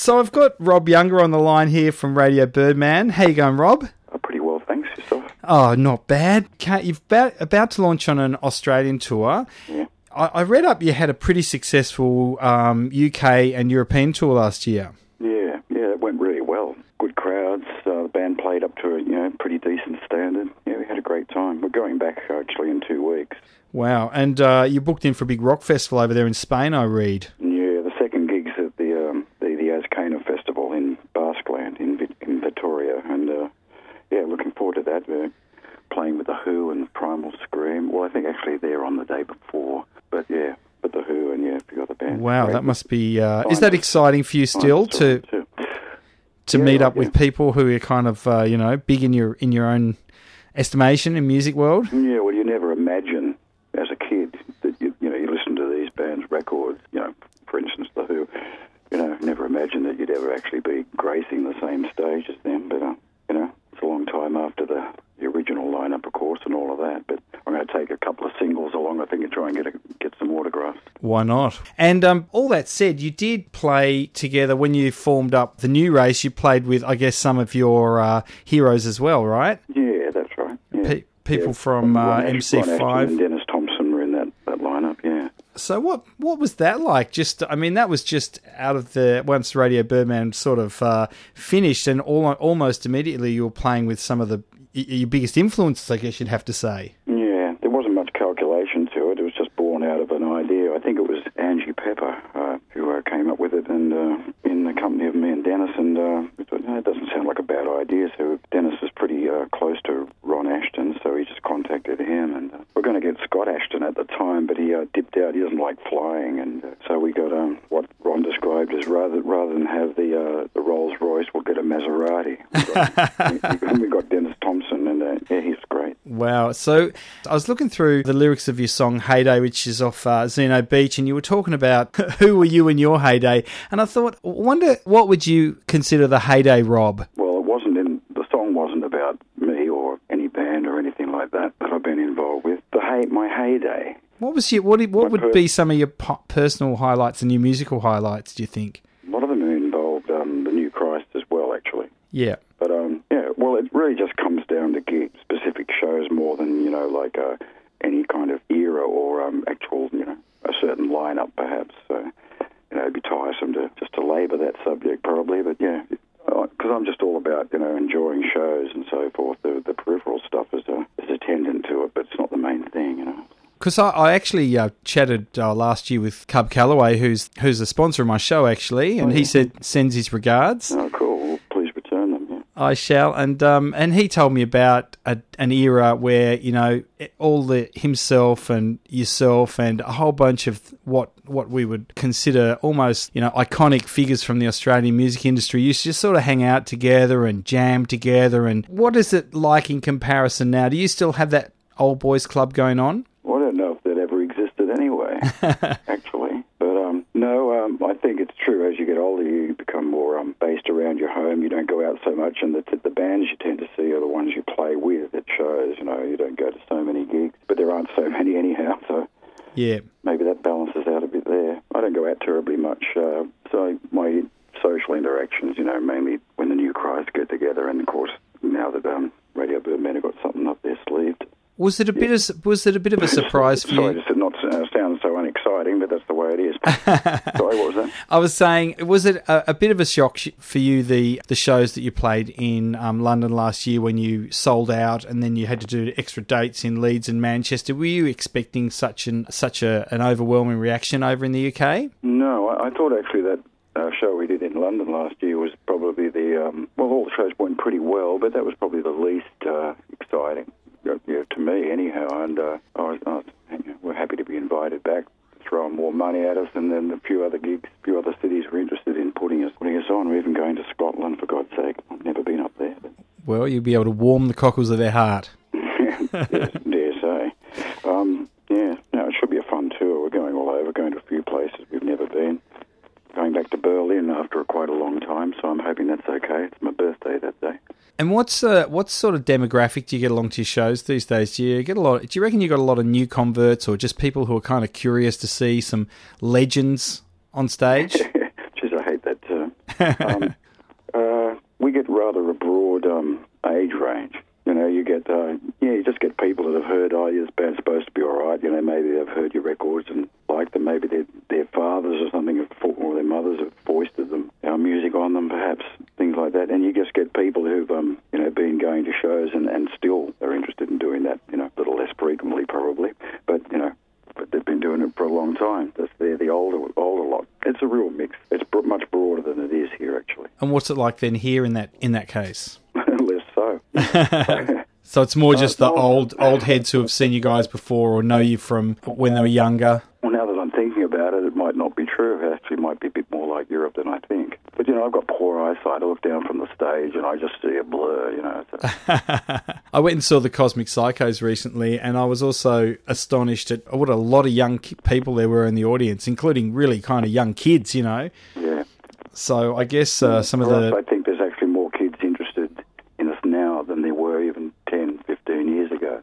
So I've got Rob Younger on the line here from Radio Birdman. How you going, Rob? Oh, pretty well, thanks. Yourself? Oh, not bad. You've about, about to launch on an Australian tour. Yeah. I, I read up you had a pretty successful um, UK and European tour last year. Yeah, yeah, it went really well. Good crowds. Uh, the band played up to a you know pretty decent standard. Yeah, we had a great time. We're going back actually in two weeks. Wow. And uh, you booked in for a big rock festival over there in Spain, I read. Yeah, the second gig's at the um, the, the Azkena Festival in Basqueland in Vit- in Vitoria, and uh, yeah, looking forward to that. We're playing with the Who and Primal Scream. Well, I think actually they're on the day before, but yeah, but the Who and yeah, a few other bands. Wow, that must be. Uh, is that exciting for you still to to Yeah, meet up with people who are kind of uh, you know big in your in your own estimation in music world? Yeah, well, you never imagine as a kid that you you know you listen to these bands' records. You know, for instance, the Who. You know, never imagine that you'd ever actually be gracing the same stage as them. But uh, you know, it's a long time after the, the original lineup, of course, and all of that. But I'm going to take a couple of singles along, I think, and try and get a, some autographs. Why not? And um, all that said, you did play together when you formed up the new race. You played with, I guess, some of your uh, heroes as well, right? Yeah, that's right. Yeah. Pe- people Yeah. from uh, Ron Ash- Ron Asheton MC5. and Dennis Thompson were in that, that lineup. Yeah. So what what was that like? Just I mean, that was just out of the once Radio Birdman sort of uh, finished, and all, almost immediately you were playing with some of the your biggest influences, I guess you'd have to say. Yeah, there wasn't much calculation to it. It was just born out of an idea. I think it was Angie Pepper uh, who uh, came up with it, and uh, in the company of me and Dennis. And uh, we thought, no, it doesn't sound like a bad idea. So Dennis was pretty uh, close to Ron Asheton, so he just contacted him. And uh, we're going to get Scott Asheton at the time, but he uh, dipped out. He doesn't like flying, and uh, so we got um, what Ron described as rather rather than have the uh, the Rolls Royce, we'll get a Maserati. We got, we, we got Dennis Thompson, and uh, yeah, he's great. Wow. So I was looking through the lyrics of your song Heyday, which is off uh, Zeno Beach, and you were talking about who were you in your heyday. And I thought, wonder what would you consider the heyday, Rob? Well, it wasn't in the song wasn't about me or any band or anything like that that I've been involved with. The hey, my heyday. What was your what? What My would per- be some of your po- personal highlights and your musical highlights? Do you think? A lot of them involved um, the New Christ as well, actually. Yeah. But um, yeah, well, it really just comes down to gig specific shows more than you know, like uh, any kind of era or um, actual, you know, a certain lineup perhaps. So you know, it'd be tiresome to just to labour that subject probably. But yeah, because I'm just all about you know enjoying shows and so forth. The the peripheral stuff is a is attendant to it, but it's not the main thing, you know. Because I, I actually uh, chatted uh, last year with Cub Calloway, who's who's a sponsor of my show, actually, and he said sends his regards. Oh, cool. Well, please return them. Yeah. I shall, and um, and he told me about a, an era where you know all the himself and yourself and a whole bunch of what what we would consider almost you know iconic figures from the Australian music industry used to just sort of hang out together and jam together. And what is it like in comparison now? Do you still have that old boys club going on? Well, I don't know if that ever existed anyway, actually. But um, no, um, I think it's true. As you get older, you become more um, based around your home. You don't go out so much, and the, the bands you tend to see are the ones you play with at shows. You know, you don't go to so many gigs, but there aren't so many anyhow. So Yeah. maybe that balances out a bit there. I don't go out terribly much, uh, so my social interactions, you know, mainly when the new Christ get together, and of course now that um, Radio Birdman have got something up their sleeve. Was it a bit of was it a bit of a surprise for you? to not uh, sound so unexciting, but that's the way it is. Sorry, what was that? I was saying, was it a, a bit of a shock for you the the shows that you played in um, London last year when you sold out, and then you had to do extra dates in Leeds and Manchester? Were you expecting such an such a, an overwhelming reaction over in the UK? No, I, I thought actually that uh, show we did in London last year was probably the um, well, all the shows went pretty well, but that was probably the least uh, exciting, you know, to me anyhow. And uh, I was, I was, you know, we're happy to be invited back, more money at us, and then a few other gigs, a few other cities were interested in putting us putting us on. We're even going to Scotland for God's sake. I've never been up there. But Well, you'll be able to warm the cockles of their heart. yes, dare say. Um, yeah, no, it should be a fun tour. We're going all over, going to a few places we've never been. Going back to Berlin after quite a long time, so I'm hoping that's okay. It's my birthday that day. And what's uh, what sort of demographic do you get along to your shows these days? Do you get a lot? Do you reckon you got a lot of new converts, or just people who are kind of curious to see some legends on stage? Jeez, I hate that term. um, uh, we get rather a broad um, age range. You know, you get uh, yeah, you just get people that have heard, oh, this band's supposed to be all right. You know, maybe they've heard your records and liked them. Maybe their their fathers or something have, or their mothers have foisted them our music on them, perhaps things like that. And you just get people who've um, you know been going to shows and, and still are interested in doing that. You know, a little less frequently probably, but you know, but they've been doing it for a long time. That's they're the older older lot. It's a real mix. It's much broader than it is here actually. And what's it like then here in that in that case? less so. So it's more just the no. old old heads who have seen you guys before or know you from when they were younger. Well, now that I'm thinking about it, it might not be true. It actually might be a bit more like Europe than I think. But, you know, I've got poor eyesight. I look down from the stage and I just see a blur, you know. So. I went and saw the Cosmic Psychos recently, and I was also astonished at what a lot of young people there were in the audience, including really kind of young kids, you know. yeah. So I guess uh, some of the I think there's actually more kids interested in us now than there were even 10, 15 years ago.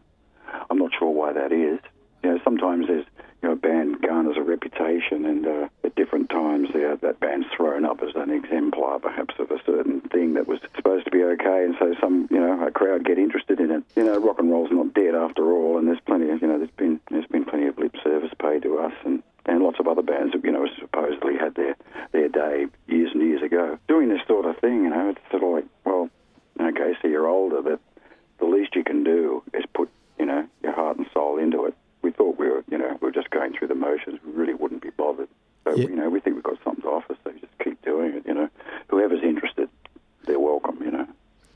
I'm not sure why that is. You know, sometimes there's, you know, a band garners a reputation and uh, at different times uh, that band's thrown up as an exemplar perhaps of a certain thing that was supposed to be okay and so some, you know, a crowd get interested in it. You know, rock and roll's not dead after all and there's plenty of, you know, there's been, there's been plenty of lip service paid to us and, and lots of other bands that, you know, supposedly had their, their day years and years ago. Doing this sort of thing, you know, it's sort of like, well, okay, so you're older, but the least you can do is put, you know, your heart and soul into it. We thought we were, you know, we were just going through the motions. We really wouldn't be bothered. So, Yeah. you know, we think we've got something to offer, so just keep doing it, you know. Whoever's interested, they're welcome, you know.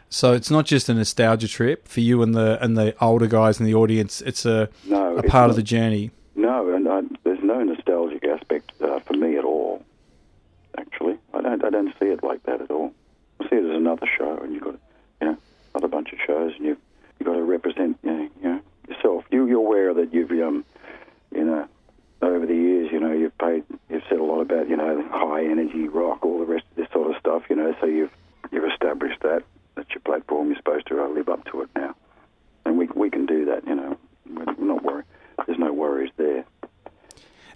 so it's not just a nostalgia trip for you and the and the older guys in the audience. It's a No, a it's part of the journey. No, and I, there's no nostalgic aspect uh, for me at all. Actually, I don't. I don't see it like that at all. I see it as another show, and you've got, you know, another bunch of shows, and you you got to represent, you know, you know, yourself. You, you're aware that you've, um, you know, over the years, you know, you've paid, you've said a lot about, you know, rock, all the rest of this sort of stuff, you know. So you've you've established that that's your platform. You're supposed to uh, live up to it now, and we we can do that. You know, we're not worried. There's no worries there.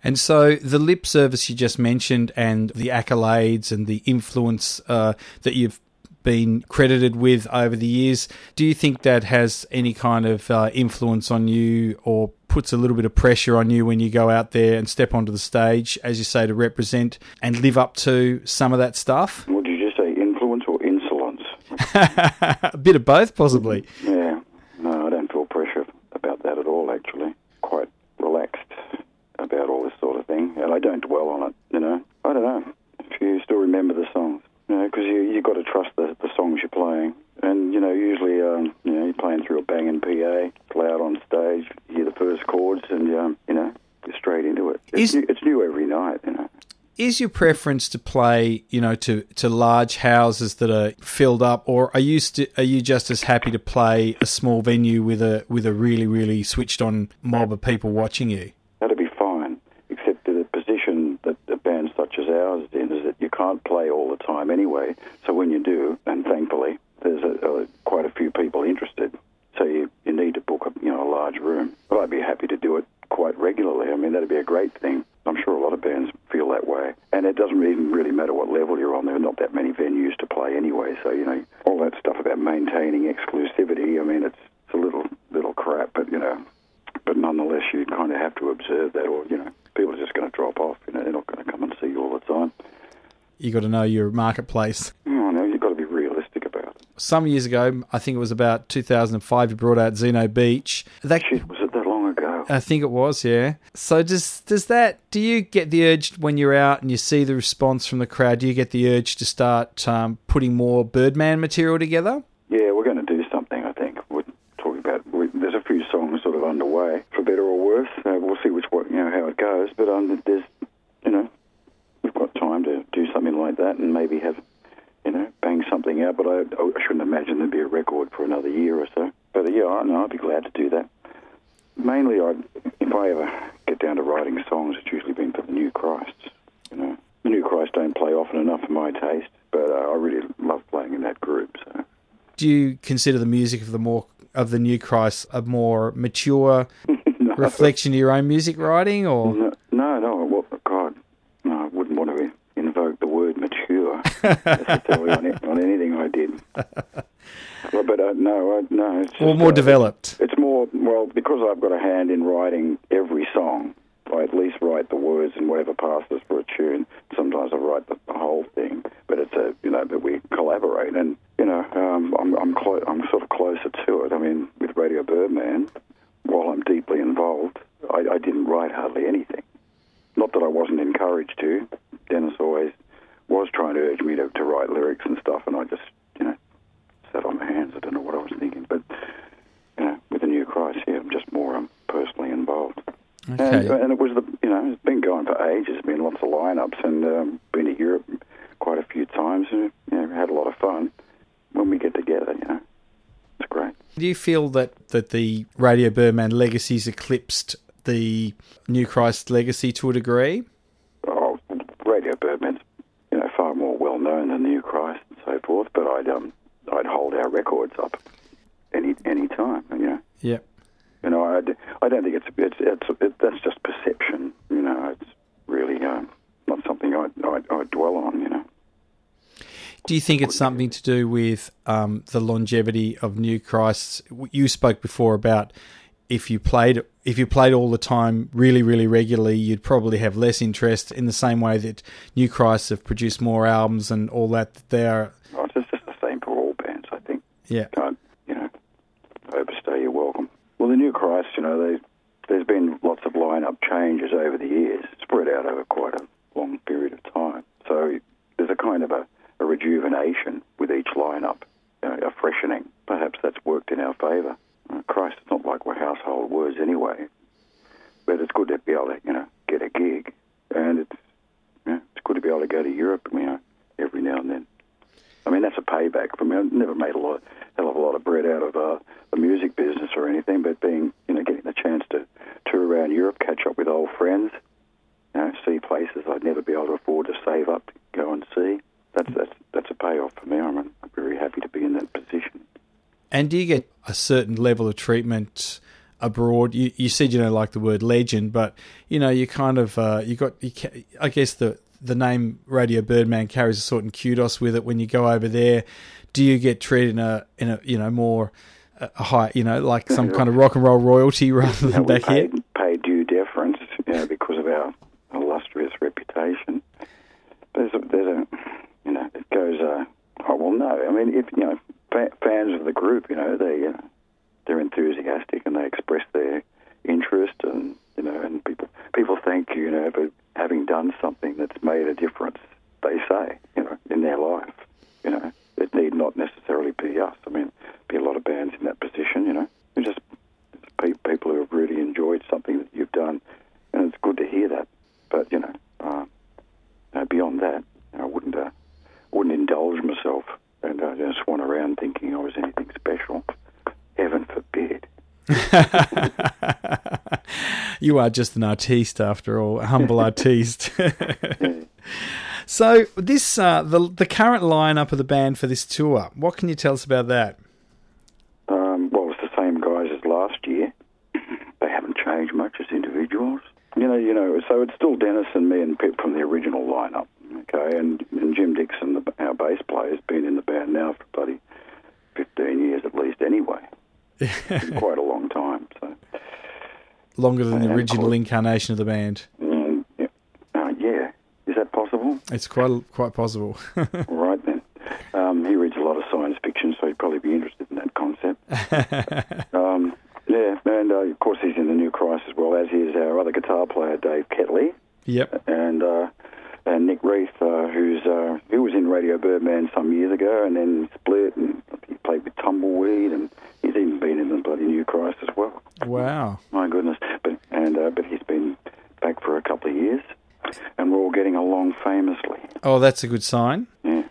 And so the lip service you just mentioned, and the accolades and the influence uh, that you've been credited with over the years, do you think that has any kind of uh, influence on you, or puts a little bit of pressure on you when you go out there and step onto the stage, as you say, to represent and live up to some of that stuff? What did you just say? Influence or insolence? a bit of both, possibly. Yeah. No, I don't feel pressure about that at all, actually. Quite relaxed about all this sort of thing. And I don't dwell on it, you know. I don't know. If you still remember the songs, you know, because you, you've got to trust the, the songs you're playing. And, you know, usually, um, you know, you're playing through a banging PA, loud on stage, you hear the first chords, and, um, you know, you're straight into it. It's, Is- new, it's new every night, you know. Is your preference to play, you know, to, to large houses that are filled up, or are you st- are you just as happy to play a small venue with a with a really really switched on mob of people watching you? That'd be fine, except that the position that a band such as ours is in is that you can't play all the time anyway. So when you do, and thankfully there's a, a, quite a few people interested, so you, you need to book a you know a large room. But I'd be happy to do it quite regularly. I mean that'd be a great thing. I'm sure a lot of bands feel that way, and it doesn't even really matter what level you're on. There are not that many venues to play anyway, so you know all that stuff about maintaining exclusivity. I mean it's, it's a little little crap, but you know but nonetheless, you kind of have to observe that, or you know, people are just going to drop off. You know, they're not going to come and see you all the time. You got to know your marketplace. Oh no, you've got to be realistic about it. Some years ago, I think it was about 2005, you brought out Zeno Beach. That Shit, was it that long ago? I think it was, yeah. So does does that? Do you get the urge when you're out and you see the response from the crowd? Do you get the urge to start um, putting more Birdman material together? Yeah, we're going to do something. I think we're talking about. We, there's a few songs sort of underway, for better or worse. Uh, we'll see which you know, how it goes. But um, there's, you know, we've got time to do something like that and maybe have, you know, bang something out. But I, I shouldn't imagine there'd be a record for another year or so. But uh, yeah, I know I'd be glad to do that. Mainly, I, if I ever get down to writing songs, it's usually been for the New Christs. You know, the New Christ don't play often enough for my taste, but uh, I really love playing in that group. So. Do you consider the music of the more of the New Christ a more mature no, reflection of your own music writing, or no, no, no, well, God, no, I wouldn't want to invoke the word mature. necessarily on, it- on anything I did. well, but uh, no, uh, no. It's just, or more uh, developed. Well because I've got a hand in writing every song. I at least write the words and whatever passes for a tune. Sometimes I write the, the whole thing, but it's a you know, but we collaborate, and you know, um, I'm I'm clo- I'm sort of closer to it. I mean, with Radio Birdman, while I'm deeply involved, I, I didn't write hardly anything. Not that I wasn't encouraged to. Dennis always was trying to urge me to, to write lyrics and stuff, and I just you know sat on my hands. I don't know what I was thinking, but you know, with the new Christ here, I'm just more um, personally involved. Okay. And, and it was the you know it's been going for ages. There's been lots of lineups and um, been to Europe quite a few times and you know had a lot of fun when we get together. You know, it's great. Do you feel that, that the Radio Birdman legacy's eclipsed the New Christ legacy to a degree? Oh, Radio Birdman's you know far more well known than New Christ and so forth. But I'd um I'd hold our records up any any time. You know. Yeah. You know, I, I don't think it's it's, it's it, that's just perception. You know, it's really um, not something I I I dwell on. You know. Do you think it's something to do with um, the longevity of New Christ? You spoke before about if you played if you played all the time, really, really regularly, you'd probably have less interest. In the same way that New Christ have produced more albums and all that, they are Well, it's just the same for all bands, I think. yeah, Can't, you know, overstay your welcome. Christ, you know, there's been lots of lineup changes over the years, spread out over quite a long period of time. So there's a kind of a, a rejuvenation with each lineup, you know, a freshening. Perhaps that's worked in our favour. Uh, Christ, it's not like we're household words anyway, but it's good to be able to, you know, get a gig, and it's, yeah, it's good to be able to go to Europe, you know, every now and then. I mean, that's a payback for me. I've never made a lot, hell of a lot of bread out of uh, the music business or anything, but being, you know, getting the chance to tour around Europe, catch up with old friends, you know, see places I'd never be able to afford to save up to go and see. That's that's that's a payoff for me. I'm, I'm very happy to be in that position. And do you get a certain level of treatment abroad? You, you said you don't like the word legend, but you know you kind of uh, you got. You ca- I guess the the name Radio Birdman carries a certain kudos with it when you go over there. Do you get treated in a in a you know more uh, a high you know like some kind of rock and roll royalty rather than back here? paid, paid due deference, you know, because of our illustrious reputation. There's a, there's a, you know, it goes. Uh, oh well, no. I mean, if you know, fa- fans of the group, you know, they uh, they're enthusiastic and they express their interest, and you know, and people people thank you, you know, for having done something that's made a difference. They say, you know, in their life, you know, it need not necessarily be us. I mean, be a lot of bands in that position, you know. It's just pe- people who have really enjoyed something that you've done, and it's good to hear that. But you know, uh, uh, beyond that, I wouldn't uh, wouldn't indulge myself and uh, just swan around thinking I was anything special. Heaven forbid. you are just an artiste after all, a humble artiste. so this uh, the the current lineup of the band for this tour. What can you tell us about that? Um, well, it's the same guys as last year. they haven't changed much as individuals. You know, you know. So it's still Dennis and me and Pip from the original lineup. Okay, and, and Jim Dixon, the, our bass player, has been in the band now for bloody fifteen years at least. Anyway, quite a long time. Longer than the original incarnation of the band. mm, yeah. Uh, yeah, is that possible? It's quite quite possible. right then. Um, he reads a lot of science fiction, so he'd probably be interested in that concept. um, yeah, and uh, of course he's in the new Christ as well, as is our other guitar player, Dave Kettley, yep. and uh, and Nik Rieth, uh, who's uh, who was in Radio Birdman some years ago, and then split, and he played with Tumbleweed, and he's even been in the bloody new Christ as well. Wow. My goodness, but and uh, but he's been back for a couple of years, and we're all getting along famously. Oh, that's a good sign. Yeah.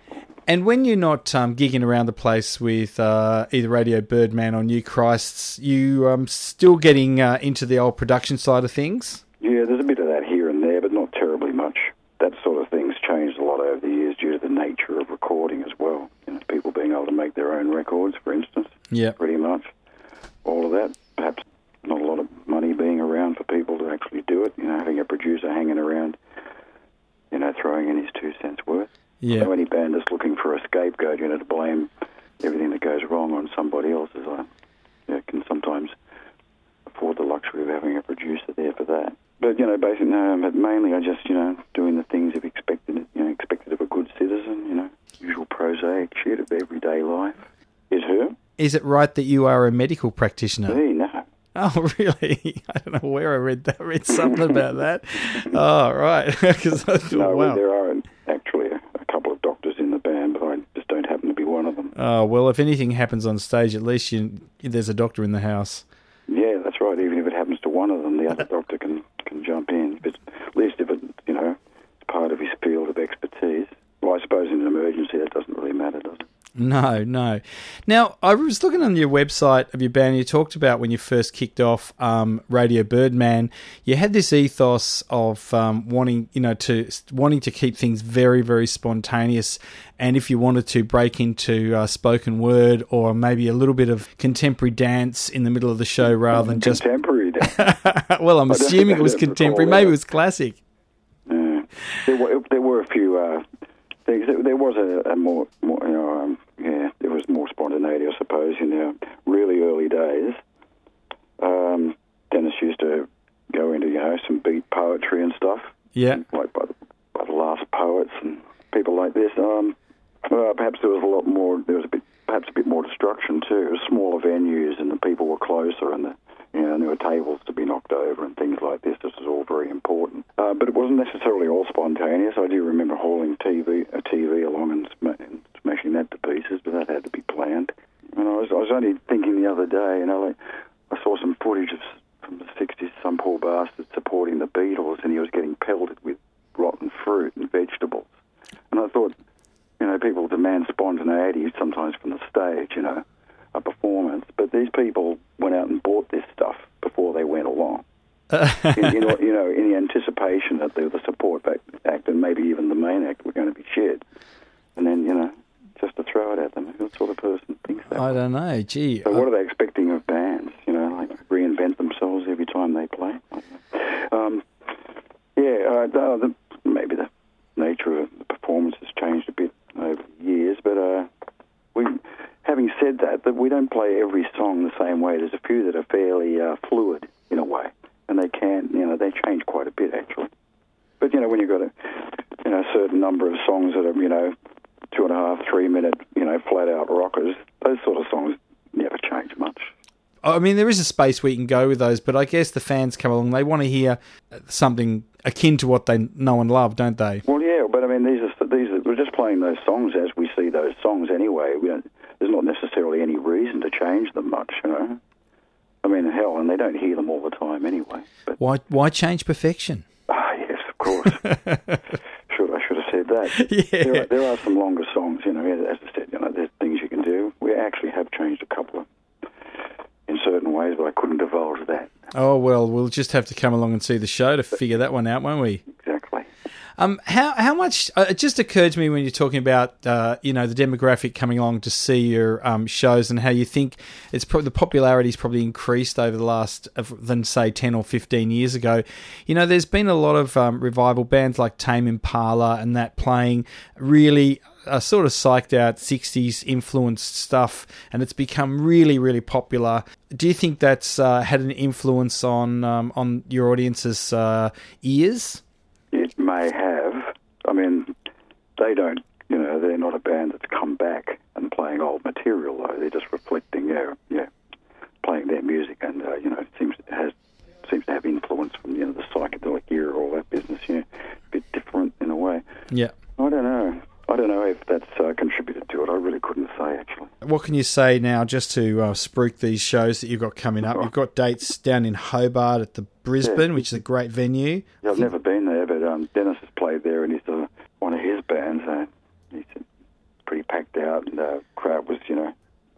And when you're not um, gigging around the place with uh, either Radio Birdman or New Christs, you um, still getting uh, into the old production side of things. Yeah, there's a bit of that here and there, but not terribly much. That sort of thing's changed a lot over the years due to the nature of recording as well. You know, people being able to make their own records, for instance, Yeah. pretty much. All of that. Perhaps not a lot of money being around for people to actually do it. You know, having a producer hanging around, you know, throwing in his two cents worth. Yeah. So any band that's looking for a scapegoat, you know, to blame everything that goes wrong on somebody else. As I you know, can sometimes afford the luxury of having a producer there for that. But you know, basically, no. But mainly, I just you know doing the things you've expected, you know, expected of a good citizen. You know, usual prosaic shit of everyday life. Is her? Is it right that you are a medical practitioner? Me? No. Oh, really? I don't know where I read that. I read something about that. Oh, right. Because I thought, No, wow. there are Oh, well, if anything happens on stage, at least you, there's a doctor in the house. Yeah, that's right. Even if it happens to one of them, the other doctor can can jump in. But at least if it, you know, it's part of his field of expertise. Well, I suppose in an emergency that doesn't really matter, does it? No, no. Now, I was looking on your website of your band. You talked about when you first kicked off um, Radio Birdman. You had this ethos of um, wanting, you know, to wanting to keep things very, very spontaneous, and if you wanted to break into uh, spoken word or maybe a little bit of contemporary dance in the middle of the show rather than just. contemporary. dance. well, I'm assuming it was think I ever contemporary. Maybe it was classic. Yeah. There were there were a few uh, things. There, there was a, a more, more you know, um, 1980, I suppose, in their really early days, um, Dennis used to go into you know some beat poetry and stuff. Yeah, like by the, by the last poets and people like this. Um, well, perhaps there was a lot more. There was a bit, perhaps a bit more destruction too. It was smaller venues and the people were closer and the you know, there were tables to be knocked over and things like this. This is all very important. Uh, but it wasn't necessarily all spontaneous. Know. Gee. So what are they expecting of bands? You know, like reinvent themselves every time they play. Um, yeah, uh, the, the, maybe the nature of the performance has changed a bit over the years, but uh, we, having said that, that we don't play every song the same way. There's a few that are fairly uh, fluid in a way, and they can, you know, they change quite a bit actually. But you know, when you've got a, you know, a certain number of songs that are, you know, two and a half, three minute, you know, flat out rockers, those sort of songs never change much. I mean, there is a space where you can go with those, but I guess the fans come along. They want to hear something akin to what they know and love, don't they? Well, yeah, but I mean, these are these are, we're just playing those songs as we see those songs anyway. We don't, there's not necessarily any reason to change them much, you know. I mean, hell, and they don't hear them all the time anyway. But Why? Why change perfection? ah, yes, of course. should I should have said that? Yeah. There are, there are some longer songs, you know. As I said, you know, there's things you can do. We actually have changed a couple of in certain ways, but I couldn't divulge that Oh well, we'll just have to come along and see the show to figure that one out, won't we? exactly. Um, how how much? Uh, it just occurred to me when you're talking about uh, you know the demographic coming along to see your um, shows and how you think it's pro- the popularity's probably increased over the last of, than say ten or fifteen years ago. You know, there's been a lot of um, revival bands like Tame Impala and that playing really uh, sort of psyched out 60s influenced stuff and it's become really really popular do you think that's uh, had an influence on um, on your audience's uh, ears It may have. I mean, they don't, you know, they're not a band that's come back and playing old material, though. They're just reflecting, yeah, yeah, playing their music, and uh, you know, it seems it has seems to have influence from you know the psychedelic era, all that business. You know, a bit different in a way. yeah I don't know. I don't know if that's uh, contributed to it. I really couldn't say actually. What can you say now, just to uh, spruik these shows that you've got coming up? You've got dates down in Hobart at the Brisbane, which is a great venue. Yeah, I've never been there, but um, Dennis has played there, and he's uh, one of his bands. Uh, he's pretty packed out, and the crowd was, you know,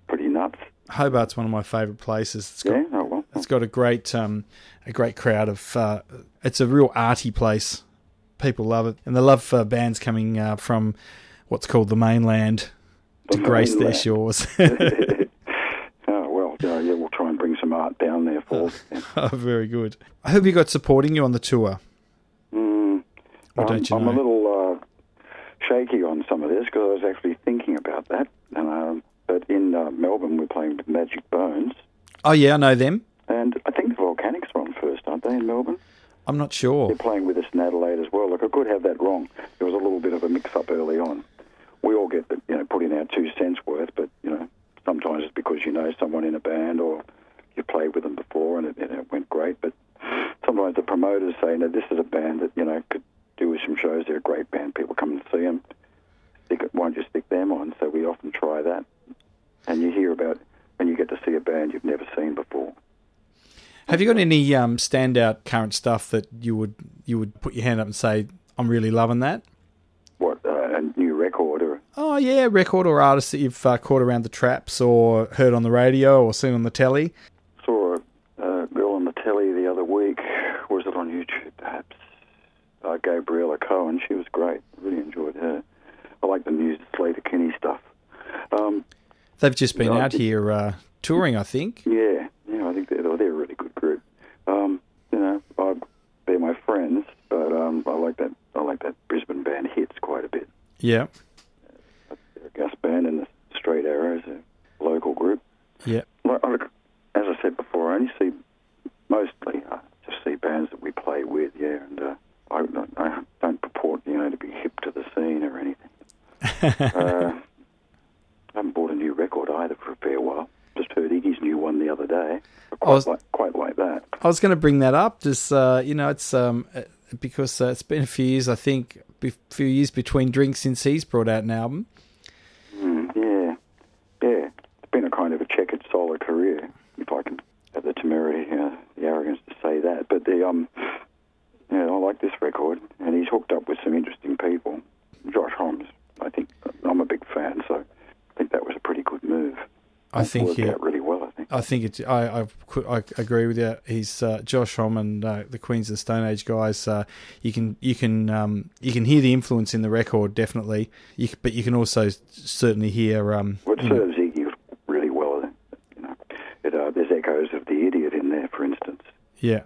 pretty nuts. Hobart's one of my favourite places. It's got Yeah, oh well. it's got a great um, a great crowd of. Uh, it's a real arty place. People love it, and they love for bands coming uh, from what's called the mainland to The grace their shores. oh well, yeah, yeah, we'll try and bring some art down there for. Yeah. oh, very good. I hope you got supporting you on the tour? Mm, Or I'm, don't you I'm a little uh, shaky on some of this because I was actually thinking about that. Um, but in uh, Melbourne, we're playing with Magic Bones, Oh yeah, I know them. and I think the Volcanics are on first, aren't they, in Melbourne? I'm not sure. They're playing with us in Adelaide as well. Look, I could have that wrong. There was a little bit of a mix-up early on. We all get, the, you know, put in our two cents worth, but you know, sometimes it's because you know someone in a band or you played with them before and it, and it went great. But sometimes the promoters say, "No, this is a band that you know could do with some shows. They're a great band. People come and see them. Stick it, why don't you stick them on?" So we often try that. And you hear about when you get to see a band you've never seen before. Have you got any um, standout current stuff that you would you would put your hand up and say, "I'm really loving that"? What uh, a new record or Oh yeah, record or artist that you've uh, caught around the traps or heard on the radio or seen on the telly. saw a, girl on the telly the other week. Was it on YouTube, perhaps? Uh, Gabriella Cohen. She was great. Really enjoyed her. I like the new Sleater-Kinney stuff. Um, They've just been out here uh, touring, I think. yeah, yeah. I think they're, they're a really good group. Um, you know, I, they're my friends, but um, I like that. I like that Brisbane band hits quite a bit. Yeah, They're a gas band and the Straight Arrows, a local group. yeah. Well, as I said before, I only see mostly I just see bands that we play with, yeah, and uh, I, I don't purport, you know, to be hip to the scene or anything. uh, I haven't bought a new record either for a fair while. Just heard Iggy's new one the other day. I was- like, quite like that. I was going to bring that up. Just uh, you know, it's um uh, because uh, it's been a few years. I think a few years between drinks since he's brought out an album. Mm, yeah, yeah. It's been a kind of a checkered solo career, if I can have the temerity, uh, the arrogance to say that. But the um, yeah, I like this record, and he's hooked up with some interesting people. Josh Homme, I think I'm a big fan, so I think that was a pretty good move. I think yeah. really. I think. I. I I, I agree with you. He's uh, Josh Homme and uh, the Queens of the Stone Age guys. Uh, you can you can um, you can hear the influence in the record definitely. You, but you can also certainly hear um, What serves Iggy really well, you know, it, uh, there's echoes of the idiot in there, for instance, yeah.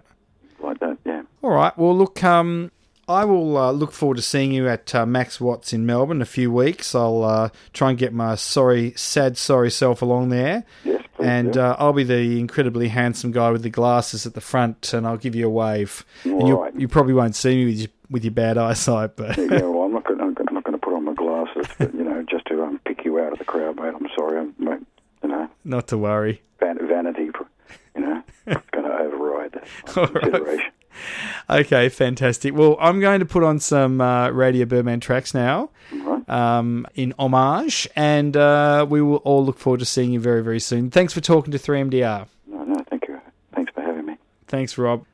like that. Yeah. All right. Well, look. Um, I will uh, look forward to seeing you at uh, Max Watts in Melbourne in a few weeks. I'll uh, try and get my sorry, sad, sorry self along there. Yes. And uh, I'll be the incredibly handsome guy with the glasses at the front, and I'll give you a wave. and All you, right. you probably won't see me with your, with your bad eyesight, but yeah, yeah, well, I'm not going. I'm not going to put on my glasses, but you know, just to um, pick you out of the crowd, mate. I'm sorry, I'm, mate, you know, not to worry. van- vanity, you know, going to override that All right. consideration. Okay, fantastic. Well, I'm going to put on some uh, Radio Birdman tracks now Right. Um, in homage, and uh, we will all look forward to seeing you very, very soon. Thanks for talking to 3MDR. No, no, thank you. Thanks for having me. Thanks, Rob.